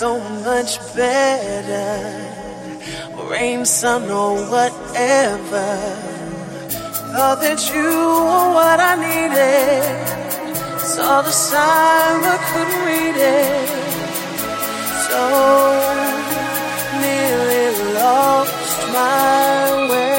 so much better. Rain, sun, or whatever. Thought that you were what I needed. Saw the sign but couldn't read it. So nearly lost my way.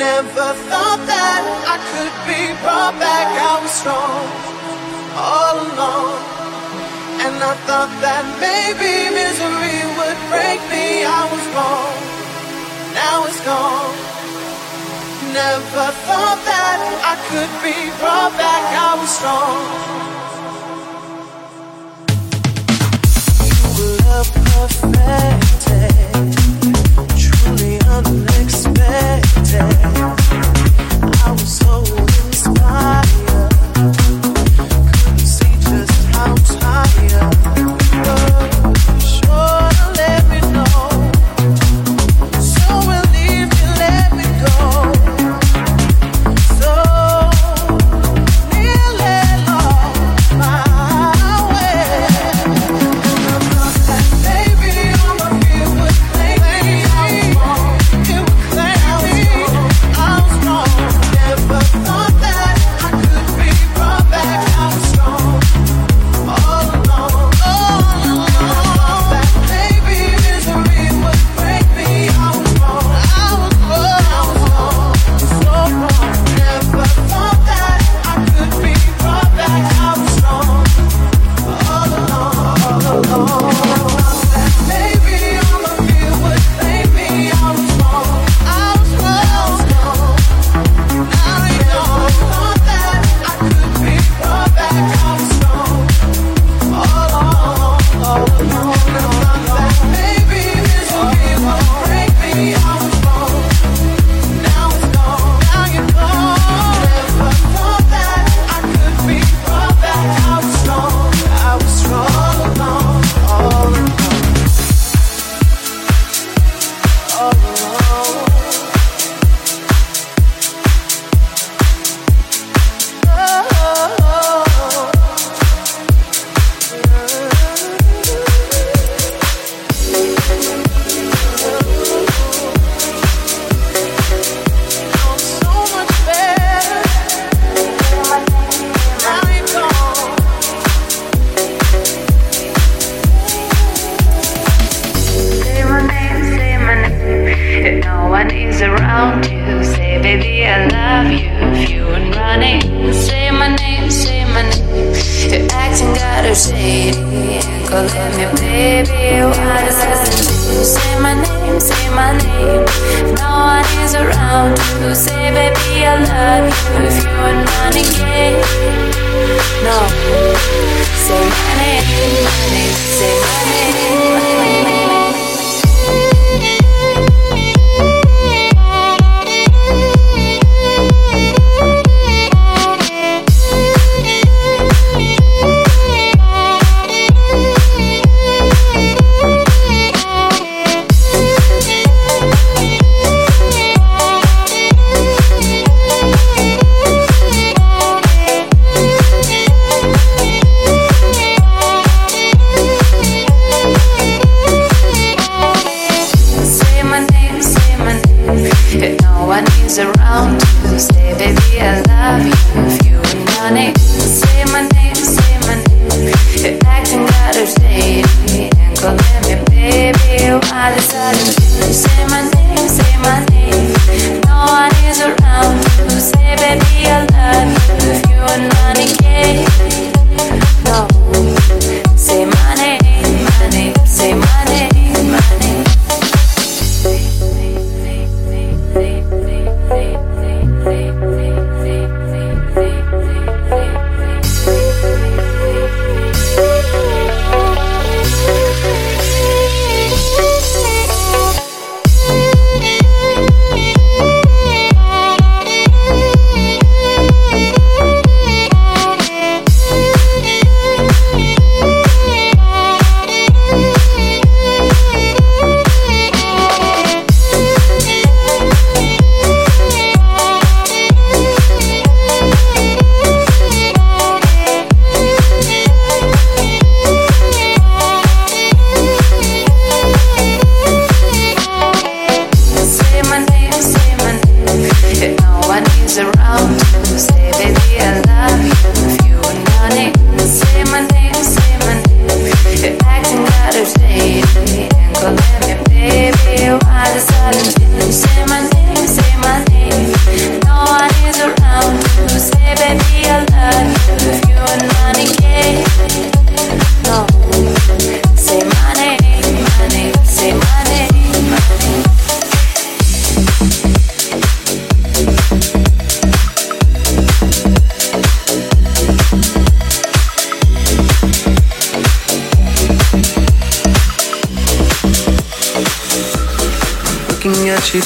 never thought that I could be brought back. I was strong all along. And I thought that maybe misery would break me. I was wrong. Now it's gone. Never thought that I could be brought back. I was strong. You were perfect. I was so inspired.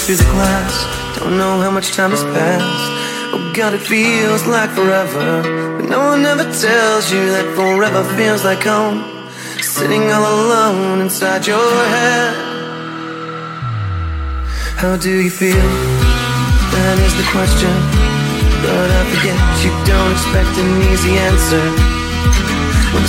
Through the glass. Don't know how much time has passed. Oh God, it feels like forever. But no one ever tells you that forever feels like home. Sitting all alone inside your head. How do you feel? That is the question. But I forget you don't expect an easy answer.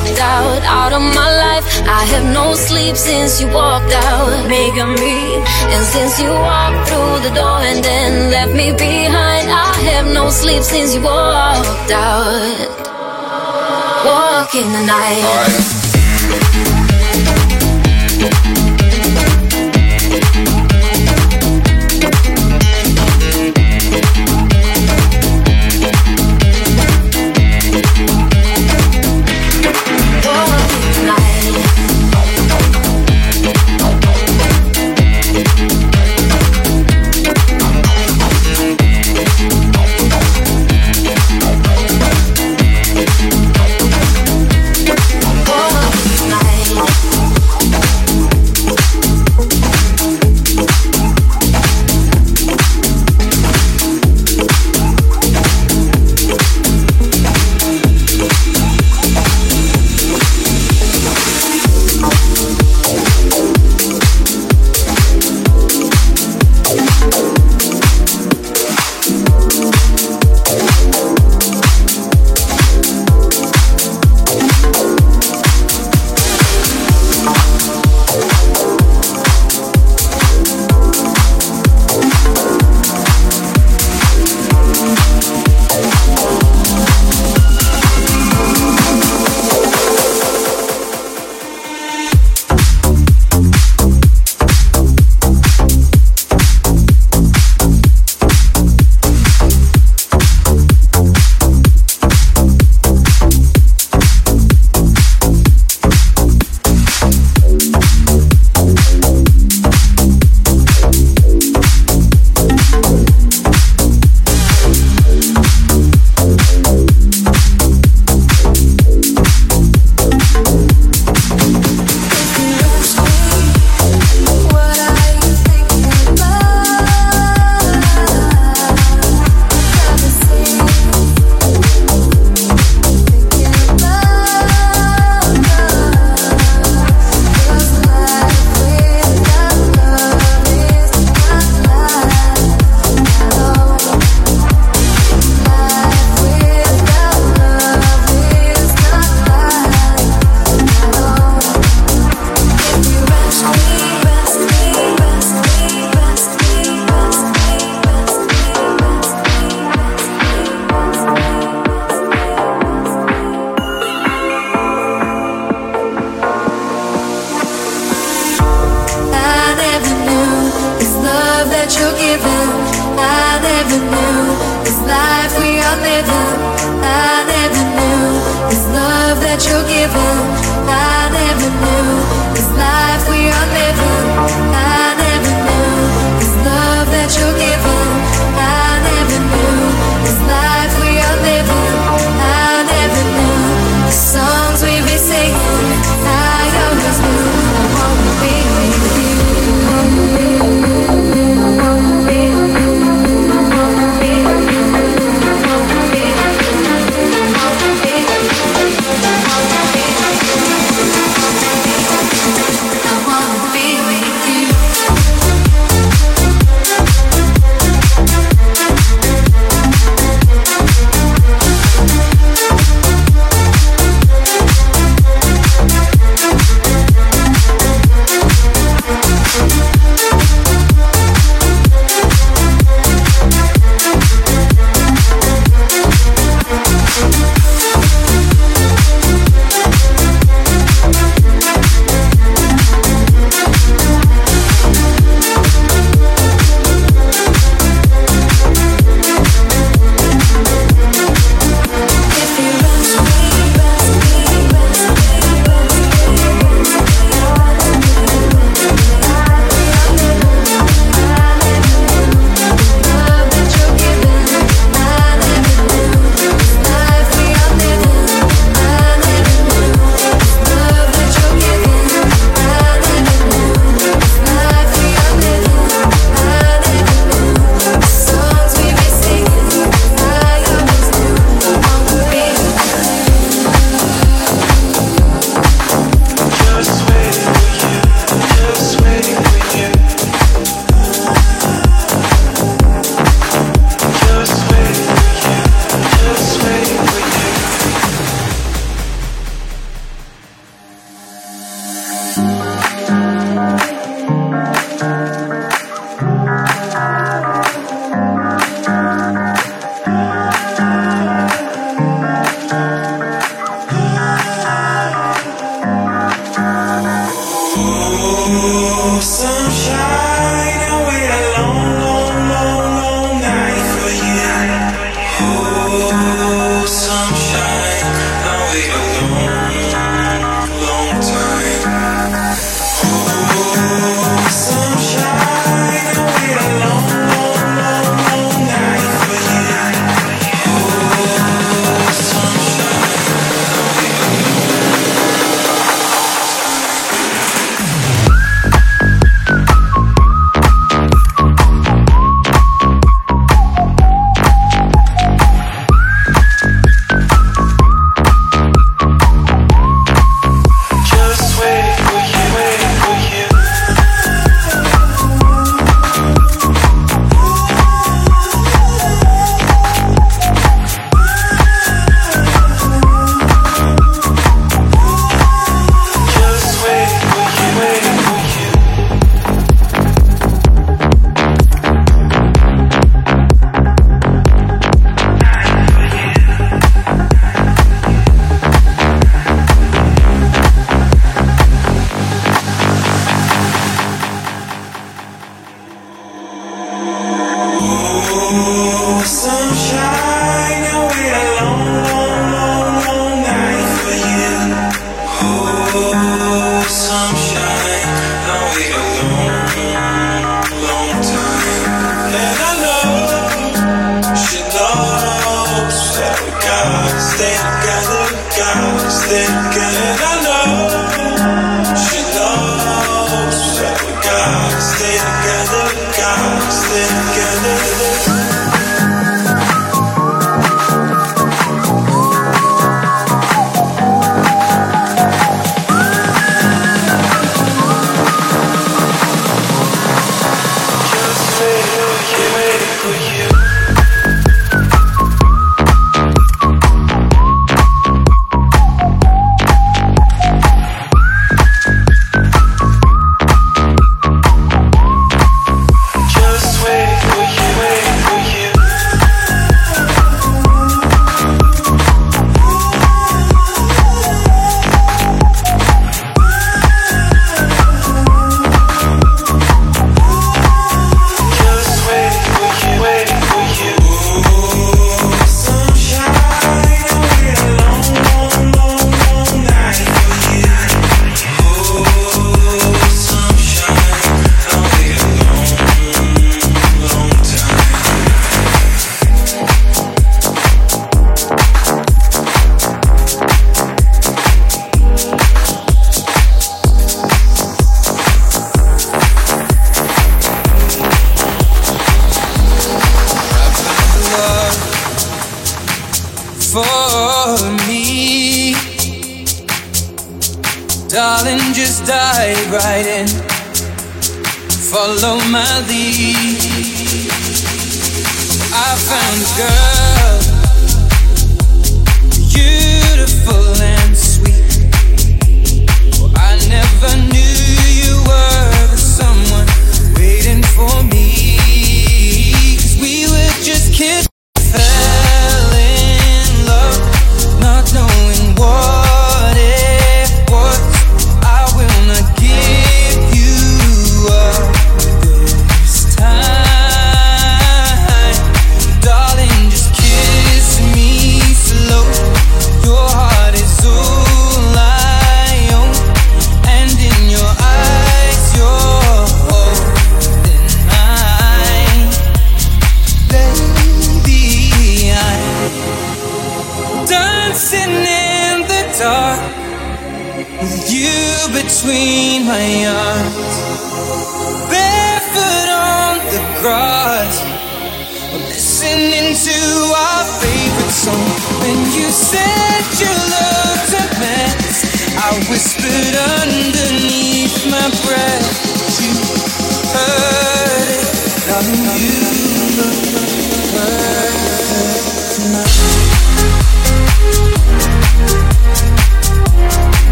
Walked out, out of my life. I have no sleep since you walked out, making me. And since you walked through the door and then left me behind, I have no sleep since you walked out. Walk in the night.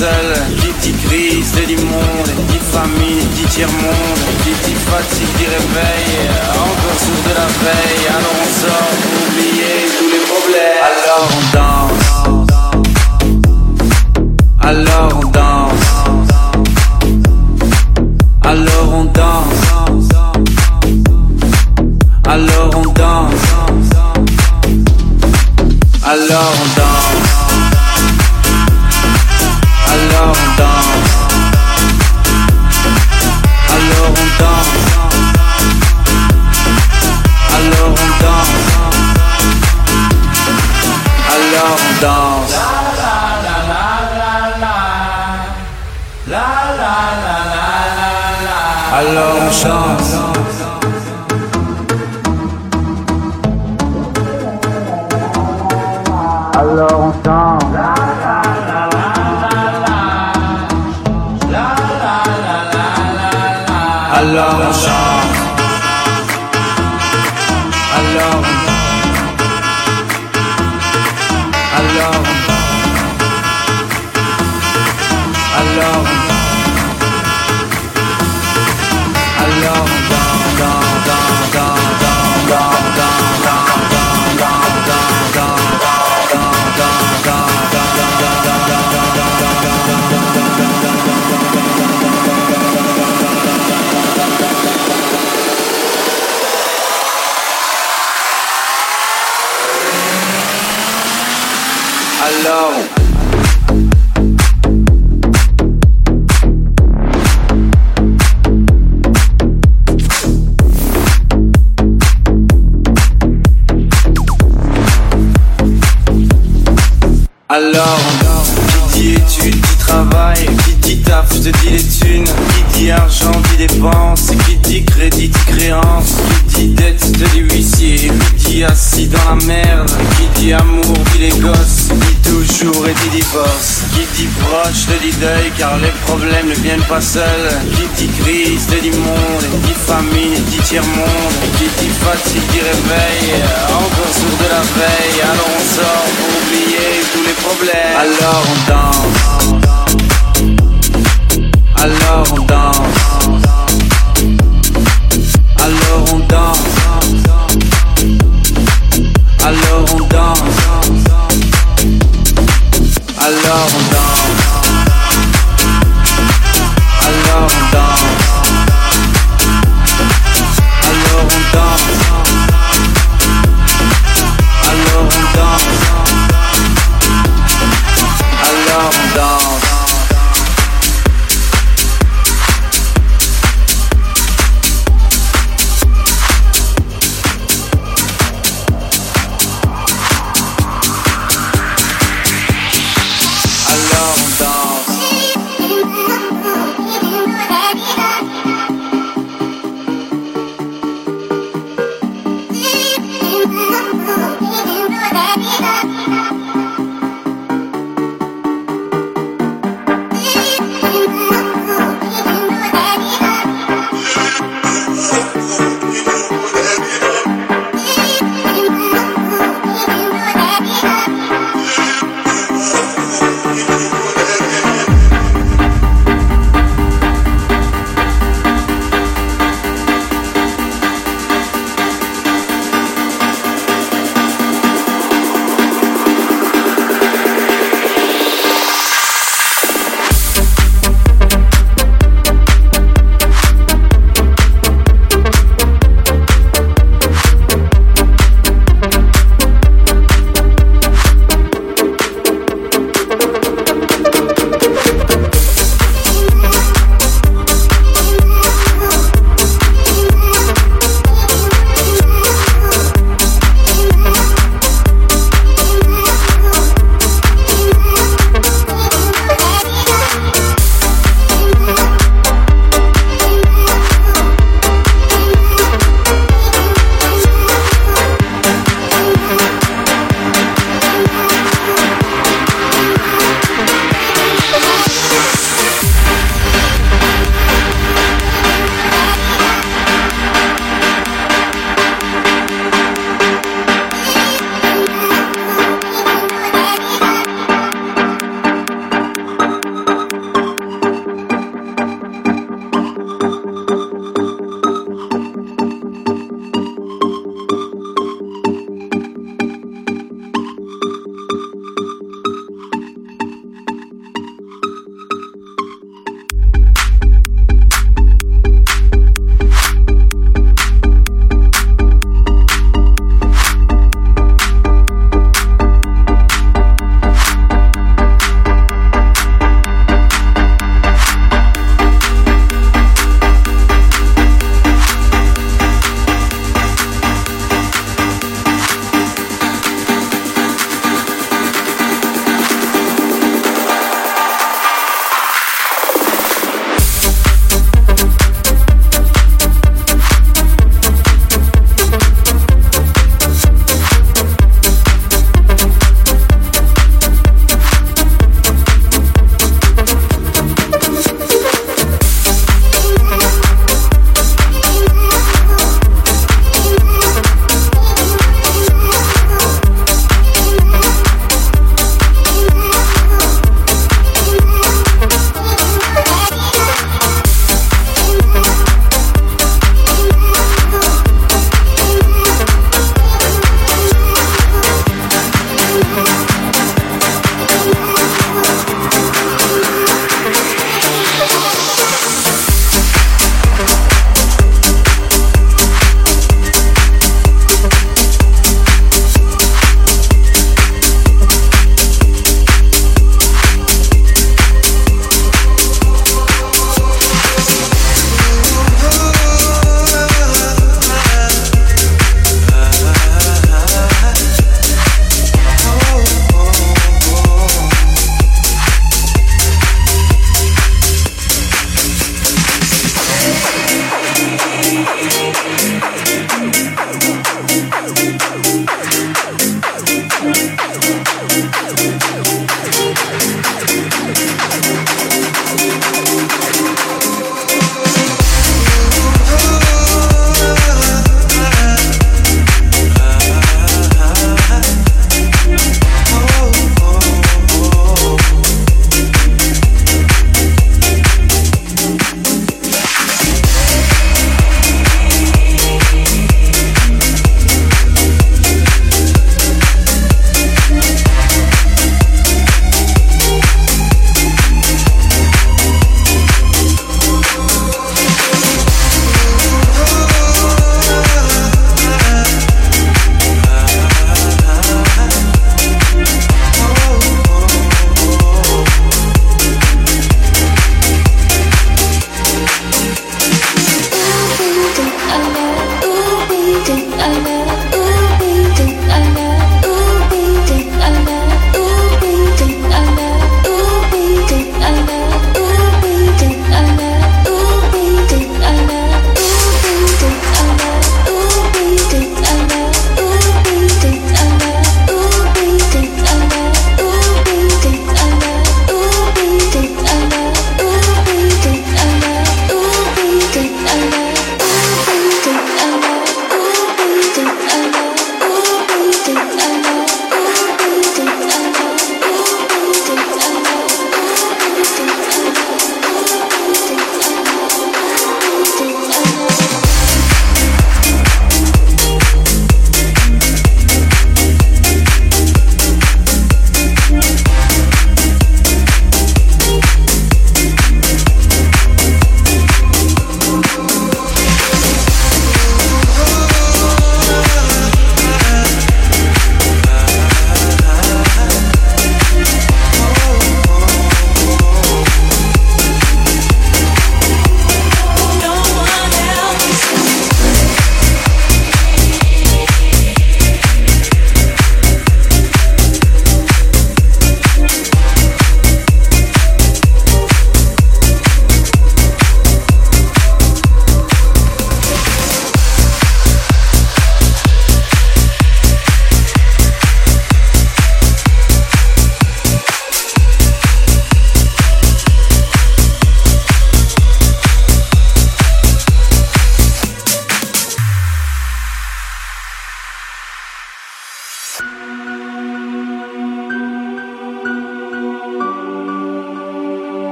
seul, qui dit crise, dit monde, dit famille, dit tiers-monde. shots. Dit amour, dit les gosses, dit toujours et dit divorce, qui dit proche, te dit deuil, car les problèmes ne viennent pas seuls, qui dit crise, te dit monde, dit famine, dit tiers-monde, qui dit fatigue, dit réveil, encore sourd de la veille, alors on sort pour oublier tous les problèmes. Alors on danse. Alors on danse. Alors on danse. Alors on danse.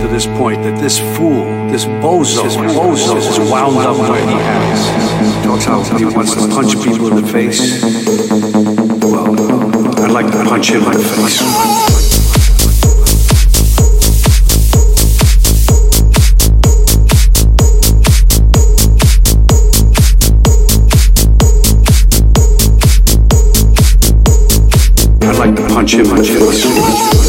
to this point that this fool, this bozo, this bozo is wound up where he has. Talks how he wants to punch people in the face. Well, I'd like to punch him in the face. I'd like to punch him, in the face.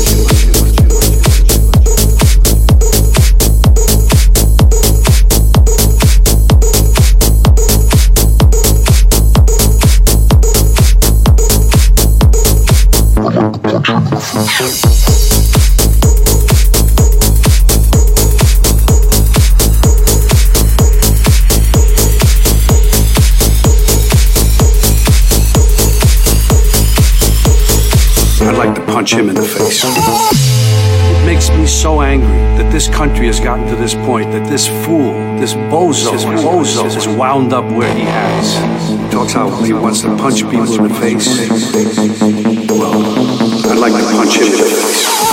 Punch him in the face. It makes me so angry that this country has gotten to this point, that this fool, this bozo, this bozo is wound up where he has. Talks how he wants to punch people in the face. Well, I'd like to punch him in the face.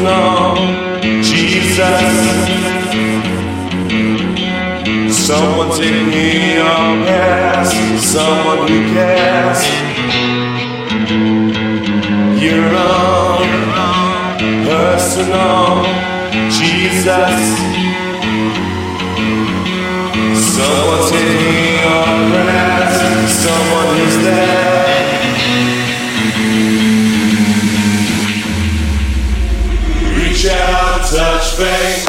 Personal Jesus. Someone taking your past, someone who cares. Your own personal Jesus. Someone taking touch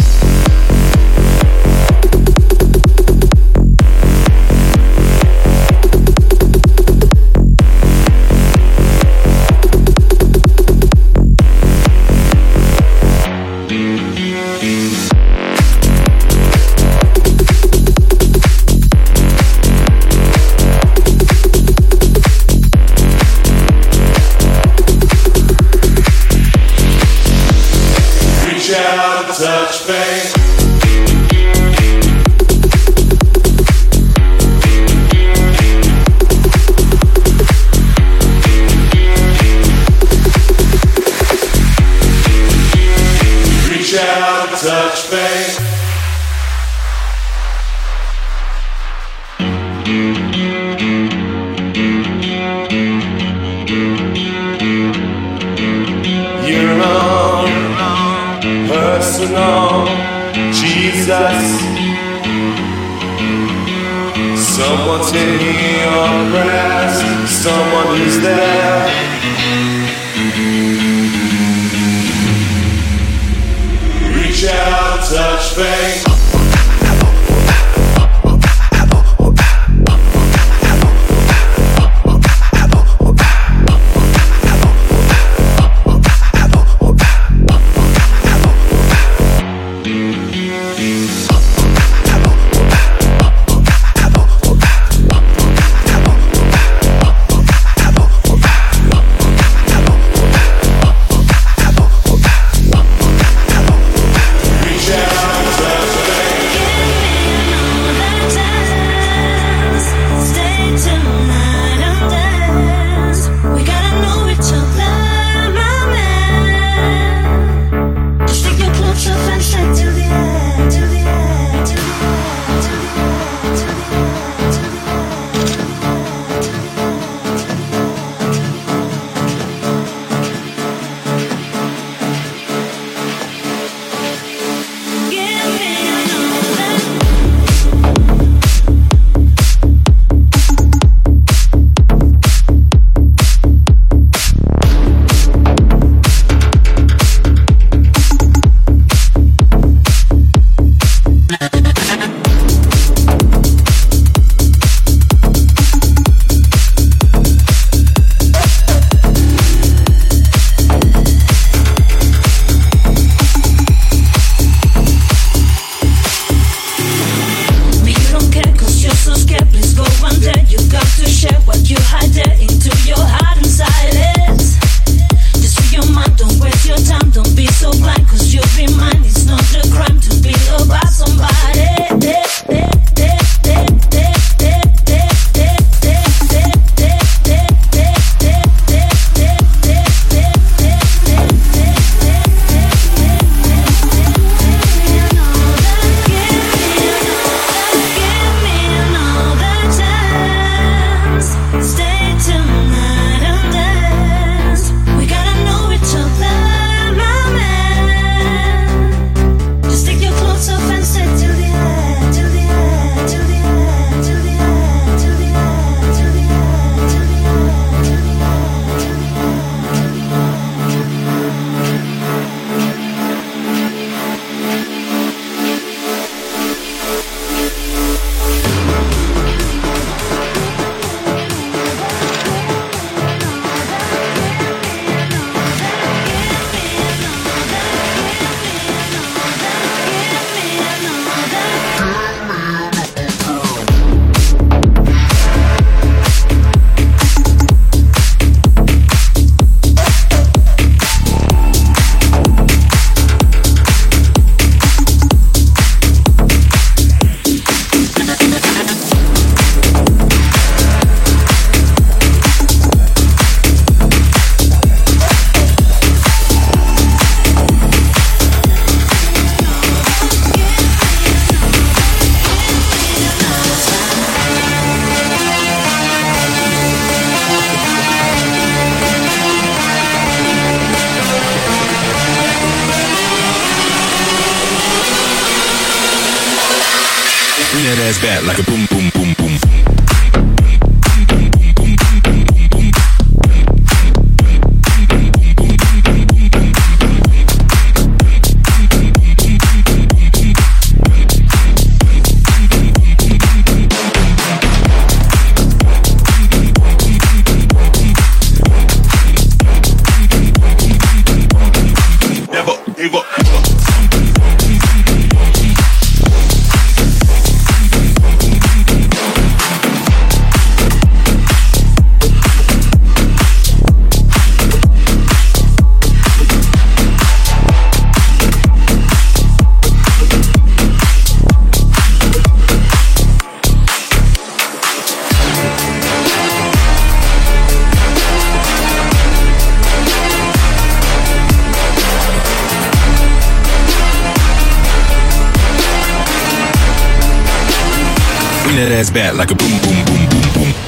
ass back like a boom boom boom boom boom.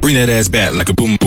Bring that ass back like a boom.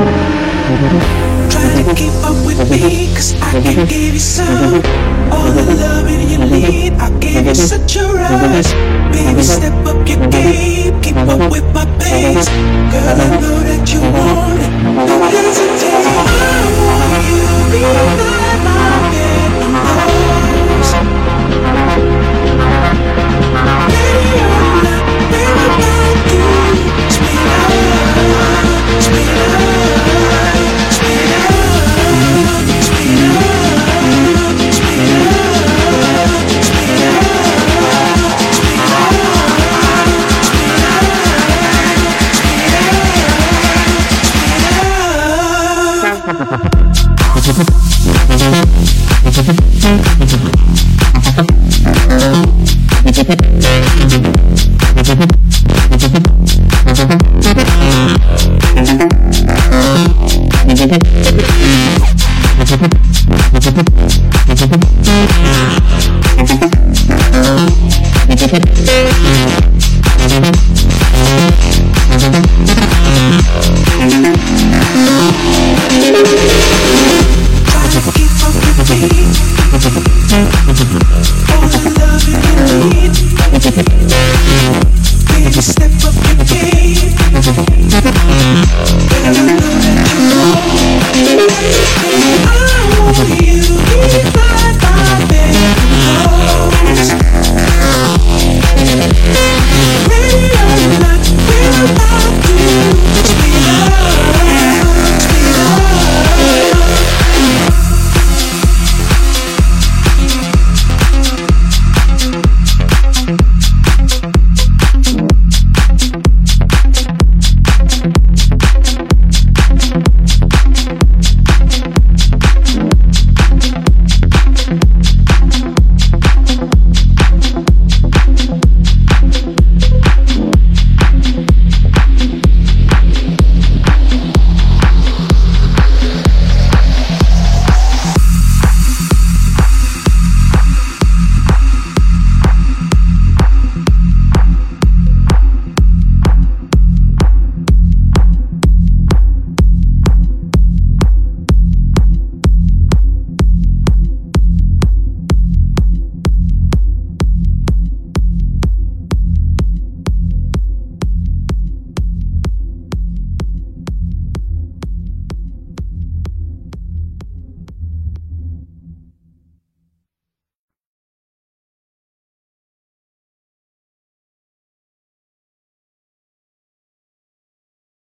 Try to keep up with me, cause I can give you some. All the loving you need, I'll give you such a rush. Baby, step up your game, keep up with my pace. Girl, I know that you want it, don't hesitate. I want you to be like my baby knows. Baby, I'm not about you, sweetheart, sweetheart. Try